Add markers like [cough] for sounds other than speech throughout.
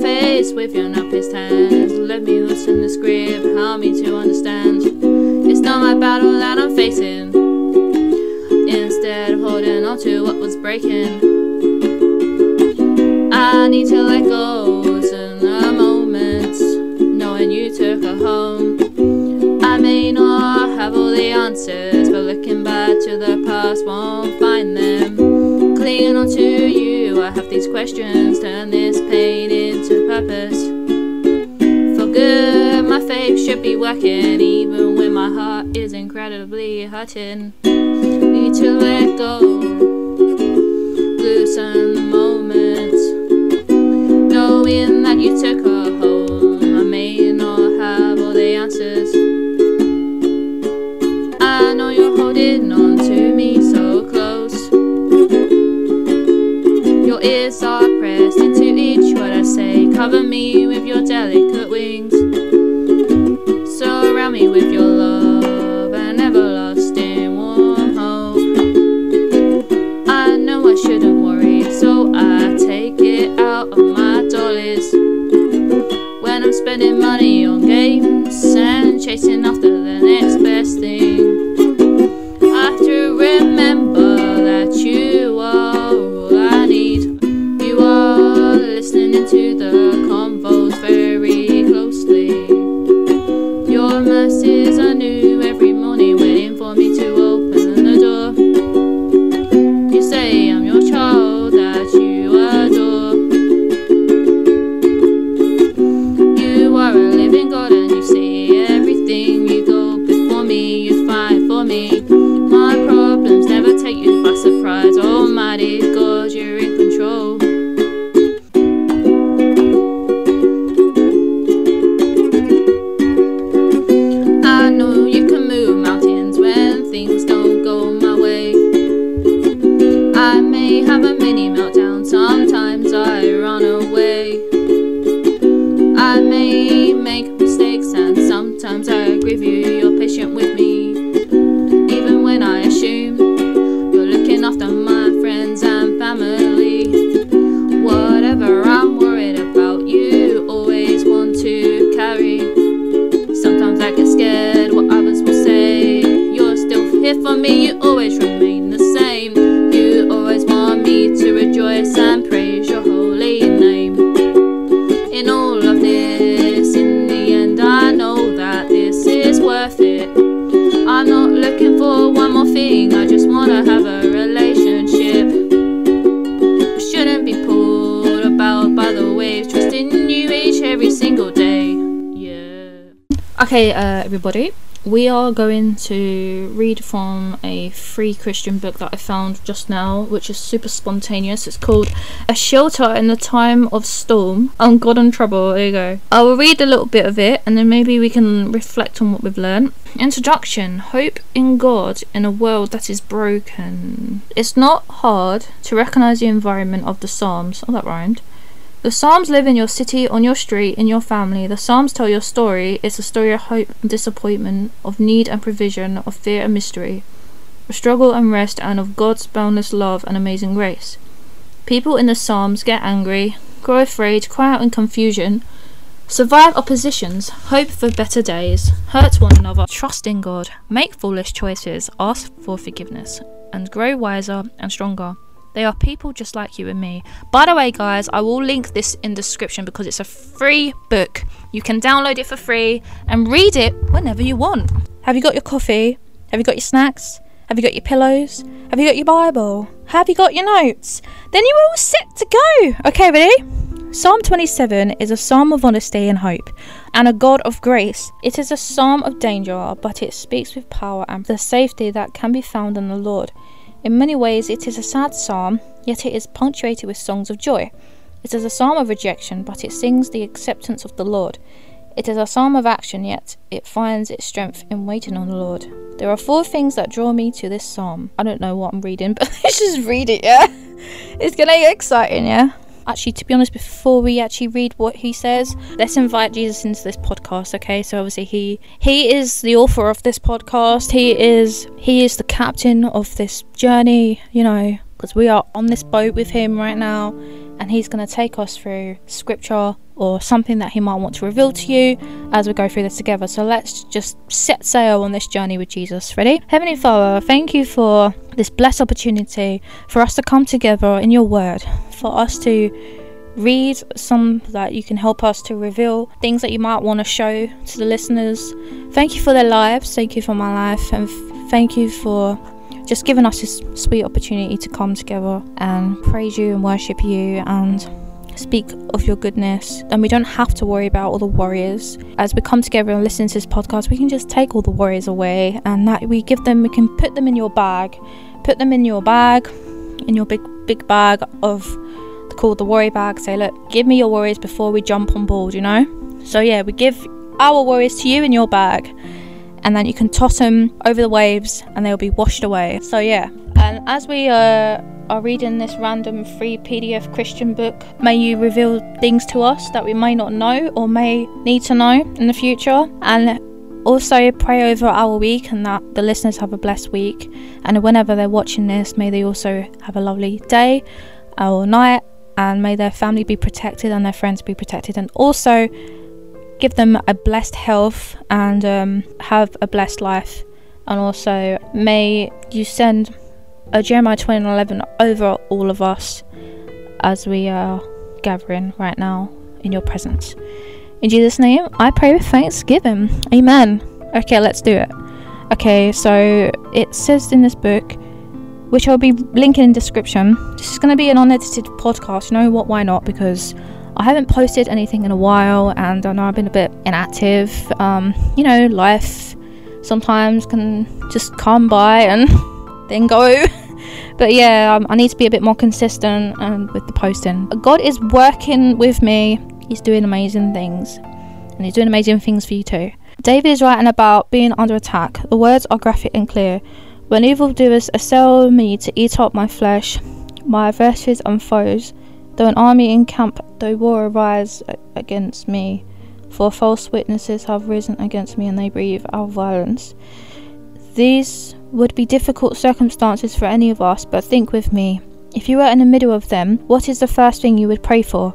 face with your numbest hands. Let me loosen this grip, help me to understand. It's not my battle that I'm facing. Instead, of holding on to what was breaking. I need to let go in the moments, knowing you took her home. I may not have all the answers, but looking back to the past won't find them. Clinging on to you, I have these questions, turn this pain should be working, even when my heart is incredibly hurting. Need to let go, Okay, uh, everybody, we are going to read from a free Christian book that I found just now, which is super spontaneous. It's called A Shelter in the Time of Storm on God and Trouble. There you go. I will read a little bit of it and then maybe we can reflect on what we've learned. Introduction Hope in God in a world that is broken. It's not hard to recognize the environment of the Psalms. Oh, that rhymed. The Psalms live in your city, on your street, in your family. The Psalms tell your story. It's a story of hope and disappointment, of need and provision, of fear and mystery, of struggle and rest, and of God's boundless love and amazing grace. People in the Psalms get angry, grow afraid, cry out in confusion, survive oppositions, hope for better days, hurt one another, trust in God, make foolish choices, ask for forgiveness, and grow wiser and stronger. They are people just like you and me. By the way, guys, I will link this in the description because it's a free book. You can download it for free and read it whenever you want. Have you got your coffee? Have you got your snacks? Have you got your pillows? Have you got your Bible? Have you got your notes? Then you're all set to go. Okay, ready? Psalm 27 is a psalm of honesty and hope, and a God of grace. It is a psalm of danger, but it speaks with power and the safety that can be found in the Lord. In many ways, it is a sad psalm, yet it is punctuated with songs of joy. It is a psalm of rejection, but it sings the acceptance of the Lord. It is a psalm of action, yet it finds its strength in waiting on the Lord. There are four things that draw me to this psalm. I don't know what I'm reading, [laughs] but let's just read it, yeah? It's gonna get exciting, yeah? Actually, to be honest, before we actually read what he says, let's invite Jesus into this podcast, okay? So obviously he he is the author of this podcast. He is he is the captain of this journey, you know, because we are on this boat with him right now and he's going to take us through scripture or something that he might want to reveal to you as we go through this together. So let's just set sail on this journey with Jesus. Ready? Heavenly Father, thank you for this blessed opportunity for us to come together in your word, for us to read some that you can help us to reveal things that you might want to show to the listeners. Thank you for their lives. Thank you for my life. And thank you for just giving us this sweet opportunity to come together and praise you and worship you and speak of your goodness and we don't have to worry about all the worries. As we come together and listen to this podcast we can just take all the worries away and that we give them we can put them in your bag. Put them in your bag in your big big bag of called the worry bag. Say look give me your worries before we jump on board you know? So yeah we give our worries to you in your bag and then you can toss them over the waves and they'll be washed away. So yeah and as we uh are reading this random free PDF Christian book, may you reveal things to us that we may not know or may need to know in the future. And also pray over our week and that the listeners have a blessed week. And whenever they're watching this, may they also have a lovely day or night. And may their family be protected and their friends be protected. And also give them a blessed health and um, have a blessed life. And also, may you send a Jeremiah 2011 over all of us as we are gathering right now in your presence. In Jesus' name, I pray with thanksgiving. Amen. Okay, let's do it. Okay, so it says in this book, which I'll be linking in description. This is going to be an unedited podcast. You know what? Why not? Because I haven't posted anything in a while, and I know I've been a bit inactive. Um, you know, life sometimes can just come by and [laughs] then go. [laughs] but yeah, um, I need to be a bit more consistent um, with the posting. God is working with me. He's doing amazing things, and He's doing amazing things for you too. David is writing about being under attack. The words are graphic and clear. When evildoers assail me to eat up my flesh, my adversaries and foes, though an army encamp, though war arise against me, for false witnesses have risen against me and they breathe out violence. These would be difficult circumstances for any of us, but think with me. If you were in the middle of them, what is the first thing you would pray for?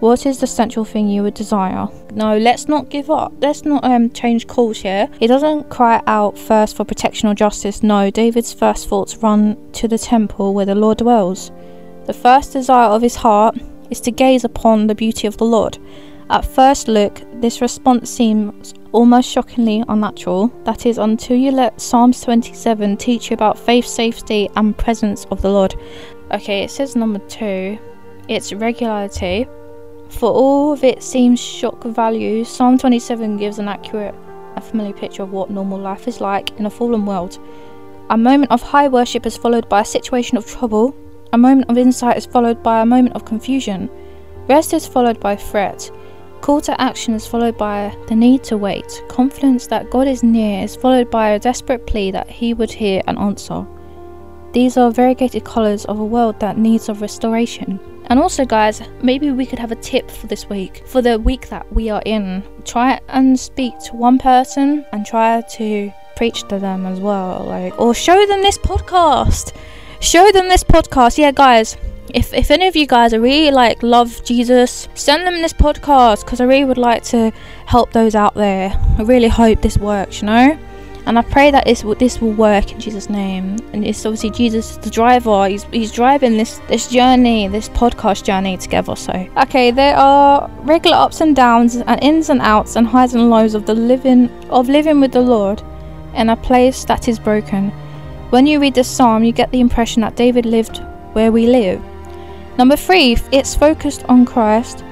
What is the central thing you would desire? No, let's not give up. Let's not um, change course here. He doesn't cry out first for protection or justice. No, David's first thoughts run to the temple where the Lord dwells. The first desire of his heart is to gaze upon the beauty of the Lord. At first look, this response seems almost shockingly unnatural. That is, until you let Psalms 27 teach you about faith, safety, and presence of the Lord. Okay, it says number two, it's regularity. For all of it seems shock value, Psalm 27 gives an accurate and familiar picture of what normal life is like in a fallen world. A moment of high worship is followed by a situation of trouble. A moment of insight is followed by a moment of confusion. Rest is followed by threat. Call to action is followed by the need to wait. Confidence that God is near is followed by a desperate plea that He would hear and answer. These are variegated colours of a world that needs of restoration. And also, guys, maybe we could have a tip for this week, for the week that we are in. Try and speak to one person and try to preach to them as well, like, or show them this podcast. Show them this podcast. Yeah, guys, if, if any of you guys are really like love Jesus, send them this podcast because I really would like to help those out there. I really hope this works, you know. And I pray that this will, this will work in Jesus' name. And it's obviously Jesus, is the driver. He's, he's driving this this journey, this podcast journey together. So okay, there are regular ups and downs, and ins and outs, and highs and lows of the living of living with the Lord in a place that is broken. When you read this psalm, you get the impression that David lived where we live Number three, it's focused on Christ.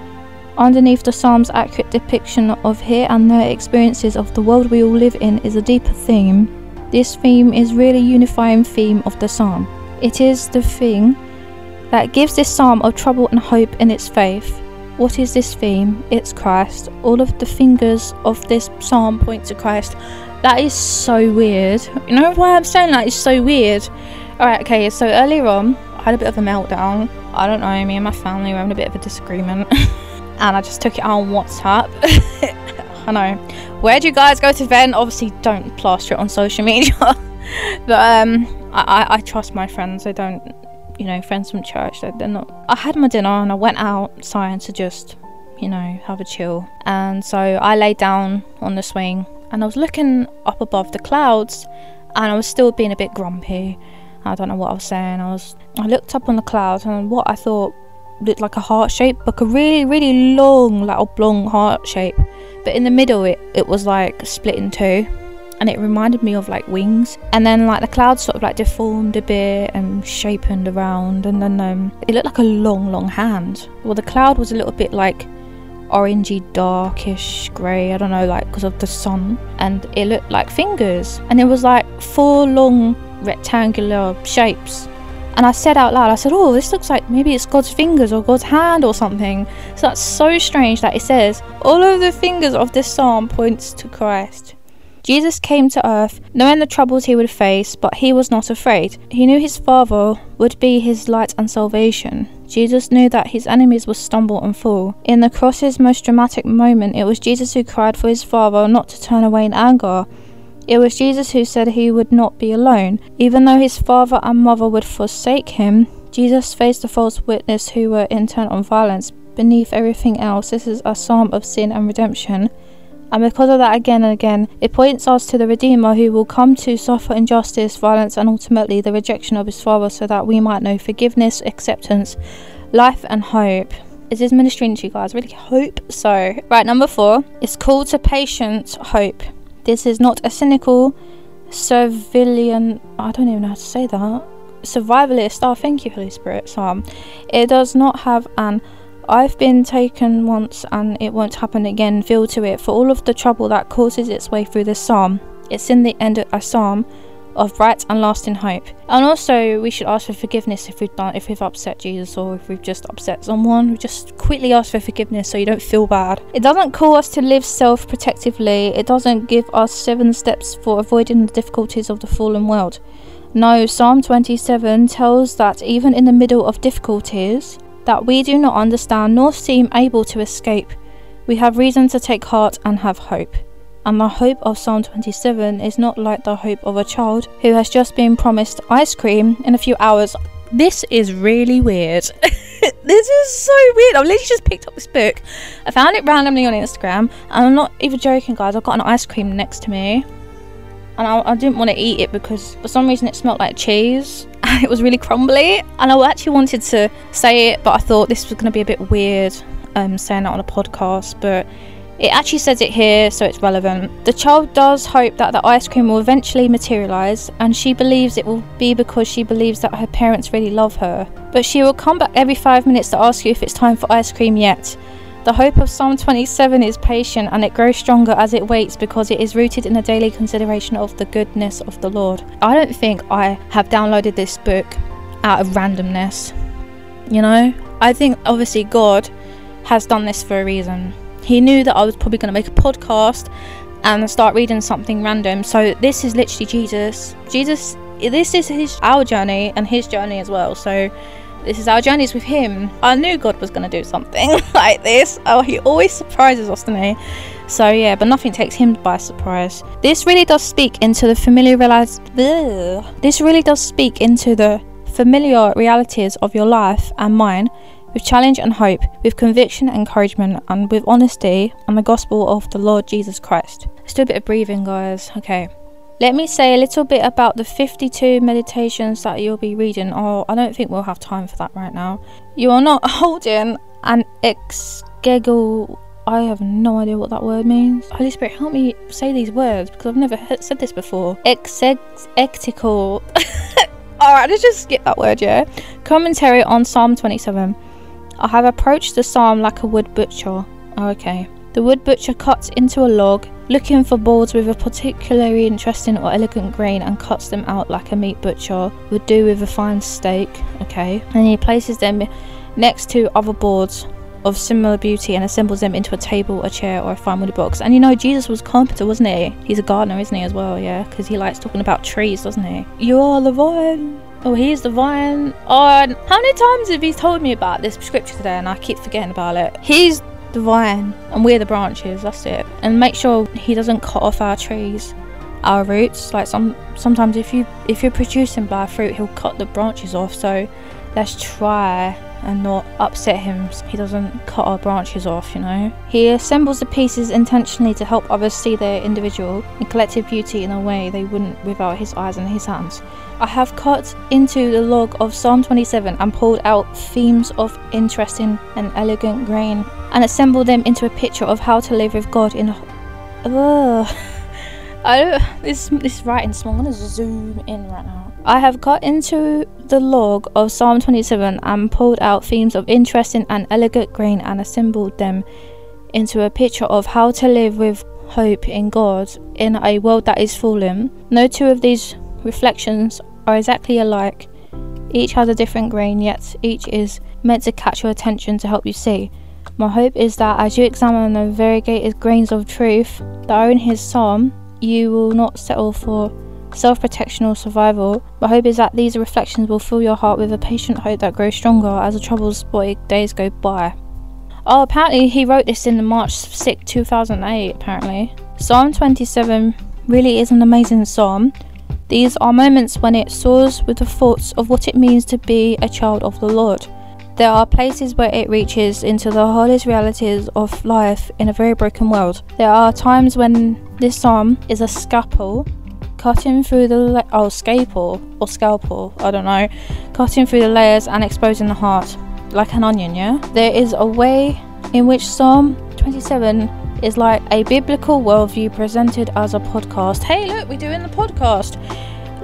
Underneath the Psalm's accurate depiction of here and there experiences of the world we all live in is a deeper theme. This theme is really unifying theme of the Psalm. It is the thing that gives this Psalm of trouble and hope in its faith. What is this theme? It's Christ. All of the fingers of this psalm point to Christ. That is so weird. You know why I'm saying that is so weird? Alright, okay, so earlier on, I had a bit of a meltdown. I don't know, me and my family were having a bit of a disagreement. [laughs] and I just took it on WhatsApp. [laughs] I know. Where do you guys go to vent? Obviously, don't plaster it on social media. [laughs] but um, I, I, I trust my friends. I don't, you know, friends from church. They're, they're not. I had my dinner and I went outside to just, you know, have a chill. And so I lay down on the swing and I was looking up above the clouds, and I was still being a bit grumpy. I don't know what I was saying. I was. I looked up on the clouds and what I thought looked like a heart shape, like a really, really long, like oblong heart shape. But in the middle, it, it was like split in two. And it reminded me of like wings. And then like the clouds sort of like deformed a bit and shapened around. And then um, it looked like a long, long hand. Well, the cloud was a little bit like orangey, darkish grey. I don't know, like because of the sun. And it looked like fingers. And it was like four long rectangular shapes and I said out loud, I said, Oh, this looks like maybe it's God's fingers or God's hand or something. So that's so strange that it says, All of the fingers of this psalm points to Christ. Jesus came to earth knowing the troubles he would face, but he was not afraid. He knew his Father would be his light and salvation. Jesus knew that his enemies would stumble and fall. In the cross's most dramatic moment, it was Jesus who cried for his Father not to turn away in anger. It was Jesus who said he would not be alone. Even though his father and mother would forsake him, Jesus faced the false witness who were intent on violence. Beneath everything else, this is a psalm of sin and redemption. And because of that, again and again, it points us to the Redeemer who will come to suffer injustice, violence, and ultimately the rejection of his Father so that we might know forgiveness, acceptance, life, and hope. Is this ministering to you guys? Really hope so. Right, number four is called to patient hope. This is not a cynical, civilian. I don't even know how to say that. Survivalist. Oh, thank you, Holy Spirit. Psalm. Um, it does not have an I've been taken once and it won't happen again feel to it for all of the trouble that causes its way through this psalm. It's in the end of a psalm of bright and lasting hope. And also, we should ask for forgiveness if we've done, if we've upset Jesus or if we've just upset someone. We just quickly ask for forgiveness so you don't feel bad. It doesn't call us to live self-protectively. It doesn't give us seven steps for avoiding the difficulties of the fallen world. No, Psalm 27 tells that even in the middle of difficulties that we do not understand nor seem able to escape, we have reason to take heart and have hope. And the hope of Psalm 27 is not like the hope of a child who has just been promised ice cream in a few hours. This is really weird. [laughs] this is so weird. I've literally just picked up this book. I found it randomly on Instagram, and I'm not even joking, guys. I've got an ice cream next to me, and I, I didn't want to eat it because for some reason it smelled like cheese. [laughs] it was really crumbly, and I actually wanted to say it, but I thought this was going to be a bit weird um, saying that on a podcast. But it actually says it here, so it's relevant. The child does hope that the ice cream will eventually materialise, and she believes it will be because she believes that her parents really love her. But she will come back every five minutes to ask you if it's time for ice cream yet. The hope of Psalm 27 is patient and it grows stronger as it waits because it is rooted in a daily consideration of the goodness of the Lord. I don't think I have downloaded this book out of randomness. You know? I think obviously God has done this for a reason. He knew that I was probably going to make a podcast and start reading something random. So this is literally Jesus. Jesus, this is his our journey and his journey as well. So this is our journeys with him. I knew God was going to do something [laughs] like this. Oh, he always surprises us, doesn't he? So yeah, but nothing takes him by surprise. This really does speak into the familiar. This really does speak into the familiar realities of your life and mine with challenge and hope, with conviction and encouragement, and with honesty and the gospel of the Lord Jesus Christ. Let's do a bit of breathing, guys. Okay. Let me say a little bit about the 52 meditations that you'll be reading. Oh, I don't think we'll have time for that right now. You are not [laughs] holding an exegel. I have no idea what that word means. Holy Spirit, help me say these words because I've never said this before. Exegetical. [laughs] Alright, let's just skip that word, yeah? Commentary on Psalm 27. I have approached the psalm like a wood butcher. Oh, okay. The wood butcher cuts into a log, looking for boards with a particularly interesting or elegant grain and cuts them out like a meat butcher would do with a fine steak. Okay. And he places them next to other boards of similar beauty and assembles them into a table, a chair, or a fine wood box. And you know, Jesus was carpenter, wasn't he? He's a gardener, isn't he, as well? Yeah, because he likes talking about trees, doesn't he? You are the vine. Oh, he's the vine. Oh, how many times have he told me about this scripture today and I keep forgetting about it? He's the vine and we're the branches, that's it. And make sure he doesn't cut off our trees, our roots. Like some sometimes if you if you're producing bad fruit, he'll cut the branches off. So let's try and not upset him so he doesn't cut our branches off, you know. He assembles the pieces intentionally to help others see their individual and collective beauty in a way they wouldn't without his eyes and his hands. I have cut into the log of Psalm 27 and pulled out themes of interesting and elegant grain and assembled them into a picture of how to live with God in. Ugh. [laughs] I don't. This this writing small. I'm gonna zoom in right now. I have got into the log of Psalm 27 and pulled out themes of interesting and elegant grain and assembled them into a picture of how to live with hope in God in a world that is fallen. No two of these reflections are exactly alike. Each has a different grain, yet each is meant to catch your attention to help you see. My hope is that as you examine the variegated grains of truth that are in his psalm, you will not settle for self protection or survival. My hope is that these reflections will fill your heart with a patient hope that grows stronger as the troubles troubled days go by. Oh, apparently he wrote this in March 6, 2008, apparently. Psalm 27 really is an amazing psalm. These are moments when it soars with the thoughts of what it means to be a child of the Lord. There are places where it reaches into the hardest realities of life in a very broken world. There are times when this psalm is a scalpel cutting through the la- oh scalpel or scalpel, I don't know, cutting through the layers and exposing the heart like an onion. Yeah, there is a way in which Psalm 27 is like a biblical worldview presented as a podcast. Hey, look, we're doing the podcast.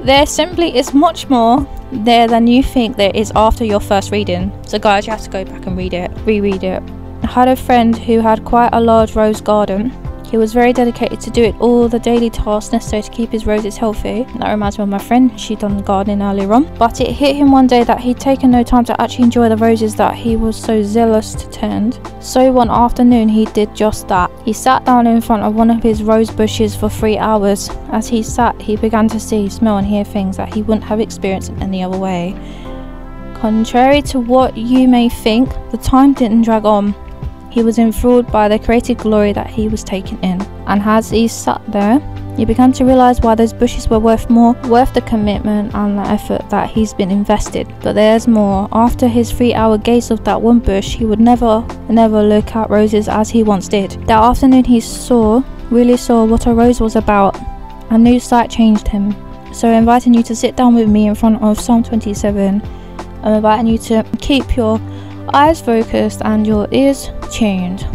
There simply is much more there than you think there is after your first reading. So, guys, you have to go back and read it, reread it. I had a friend who had quite a large rose garden he was very dedicated to do it all the daily tasks necessary to keep his roses healthy. That reminds me of my friend, she'd done gardening earlier on. But it hit him one day that he'd taken no time to actually enjoy the roses that he was so zealous to tend. So one afternoon he did just that. He sat down in front of one of his rose bushes for three hours. As he sat, he began to see, smell, and hear things that he wouldn't have experienced in any other way. Contrary to what you may think, the time didn't drag on. He was enthralled by the created glory that he was taking in. And as he sat there, he began to realize why those bushes were worth more, worth the commitment and the effort that he's been invested. But there's more. After his three hour gaze of that one bush, he would never, never look at roses as he once did. That afternoon, he saw, really saw what a rose was about. A new sight changed him. So, inviting you to sit down with me in front of Psalm 27, I'm inviting you to keep your eyes focused and your ears tuned.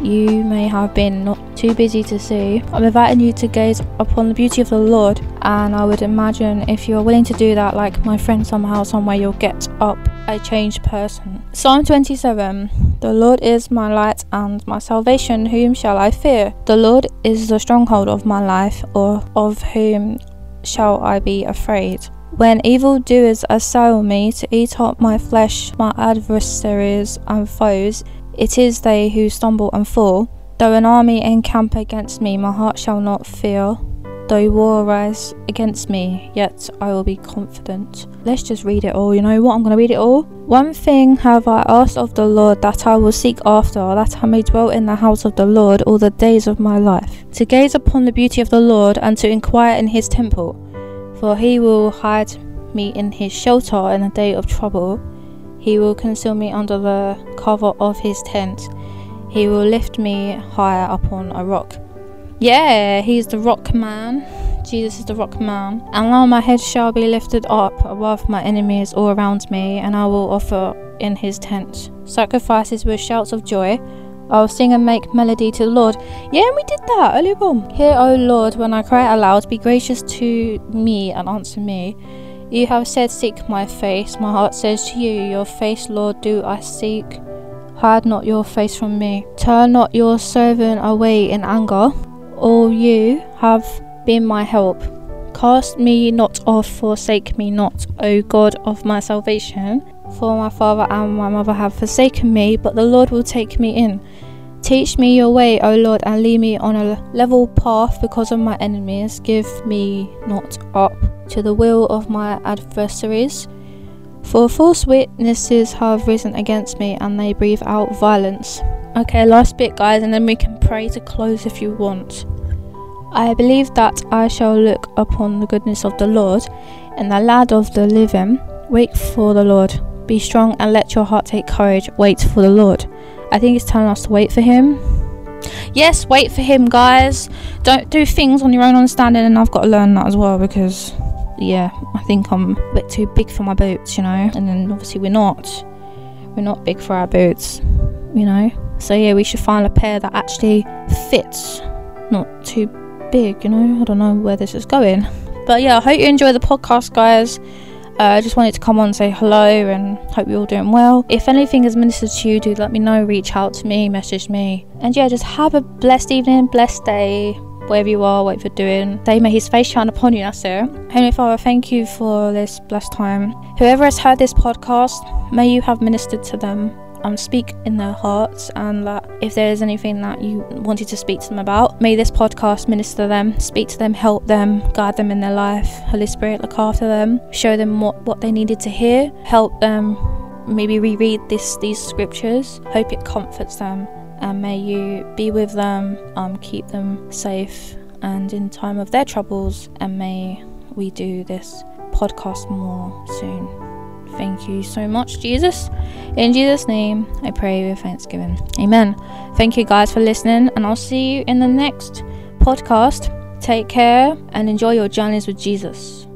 You may have been not too busy to see. I'm inviting you to gaze upon the beauty of the Lord, and I would imagine if you're willing to do that, like my friend, somehow, somewhere, you'll get up a changed person. Psalm 27 The Lord is my light and my salvation, whom shall I fear? The Lord is the stronghold of my life, or of whom shall I be afraid? When evildoers assail me to eat up my flesh, my adversaries and foes, it is they who stumble and fall. Though an army encamp against me, my heart shall not fear. Though war rise against me, yet I will be confident. Let's just read it all. You know what? I'm going to read it all. One thing have I asked of the Lord that I will seek after, that I may dwell in the house of the Lord all the days of my life, to gaze upon the beauty of the Lord and to inquire in his temple. For he will hide me in his shelter in the day of trouble. He will conceal me under the cover of his tent. He will lift me higher upon a rock. Yeah, he's the rock man. Jesus is the rock man. And now my head shall be lifted up above my enemies all around me, and I will offer in his tent sacrifices with shouts of joy. I'll sing and make melody to the Lord. Yeah, and we did that earlier on. Hear, O Lord, when I cry aloud, be gracious to me and answer me. You have said, Seek my face. My heart says to you, Your face, Lord, do I seek. Hide not your face from me. Turn not your servant away in anger. All you have been my help. Cast me not off, forsake me not, O God of my salvation. For my father and my mother have forsaken me, but the Lord will take me in. Teach me your way, O Lord, and lead me on a level path because of my enemies. Give me not up to the will of my adversaries. For false witnesses have risen against me, and they breathe out violence. Okay, last bit, guys, and then we can pray to close if you want. I believe that I shall look upon the goodness of the Lord in the land of the living. Wait for the Lord. Be strong and let your heart take courage. Wait for the Lord. I think it's telling us to wait for Him. Yes, wait for Him, guys. Don't do things on your own understanding, and I've got to learn that as well because, yeah, I think I'm a bit too big for my boots, you know. And then obviously we're not. We're not big for our boots, you know. So yeah, we should find a pair that actually fits, not too big, you know. I don't know where this is going, but yeah, I hope you enjoy the podcast, guys. Uh, I just wanted to come on and say hello and hope you're all doing well. If anything has ministered to you, do let me know. Reach out to me, message me. And yeah, just have a blessed evening, blessed day, wherever you are, what you're doing. Say, may his face shine upon you. That's it. Heavenly Father, thank you for this blessed time. Whoever has heard this podcast, may you have ministered to them um, speak in their hearts and that if there is anything that you wanted to speak to them about, may this podcast minister them, speak to them, help them, guide them in their life. Holy Spirit, look after them, show them what, what they needed to hear, help them maybe reread this these scriptures. Hope it comforts them and may you be with them, um, keep them safe and in time of their troubles and may we do this podcast more soon. Thank you so much, Jesus. In Jesus' name, I pray with thanksgiving. Amen. Thank you guys for listening, and I'll see you in the next podcast. Take care and enjoy your journeys with Jesus.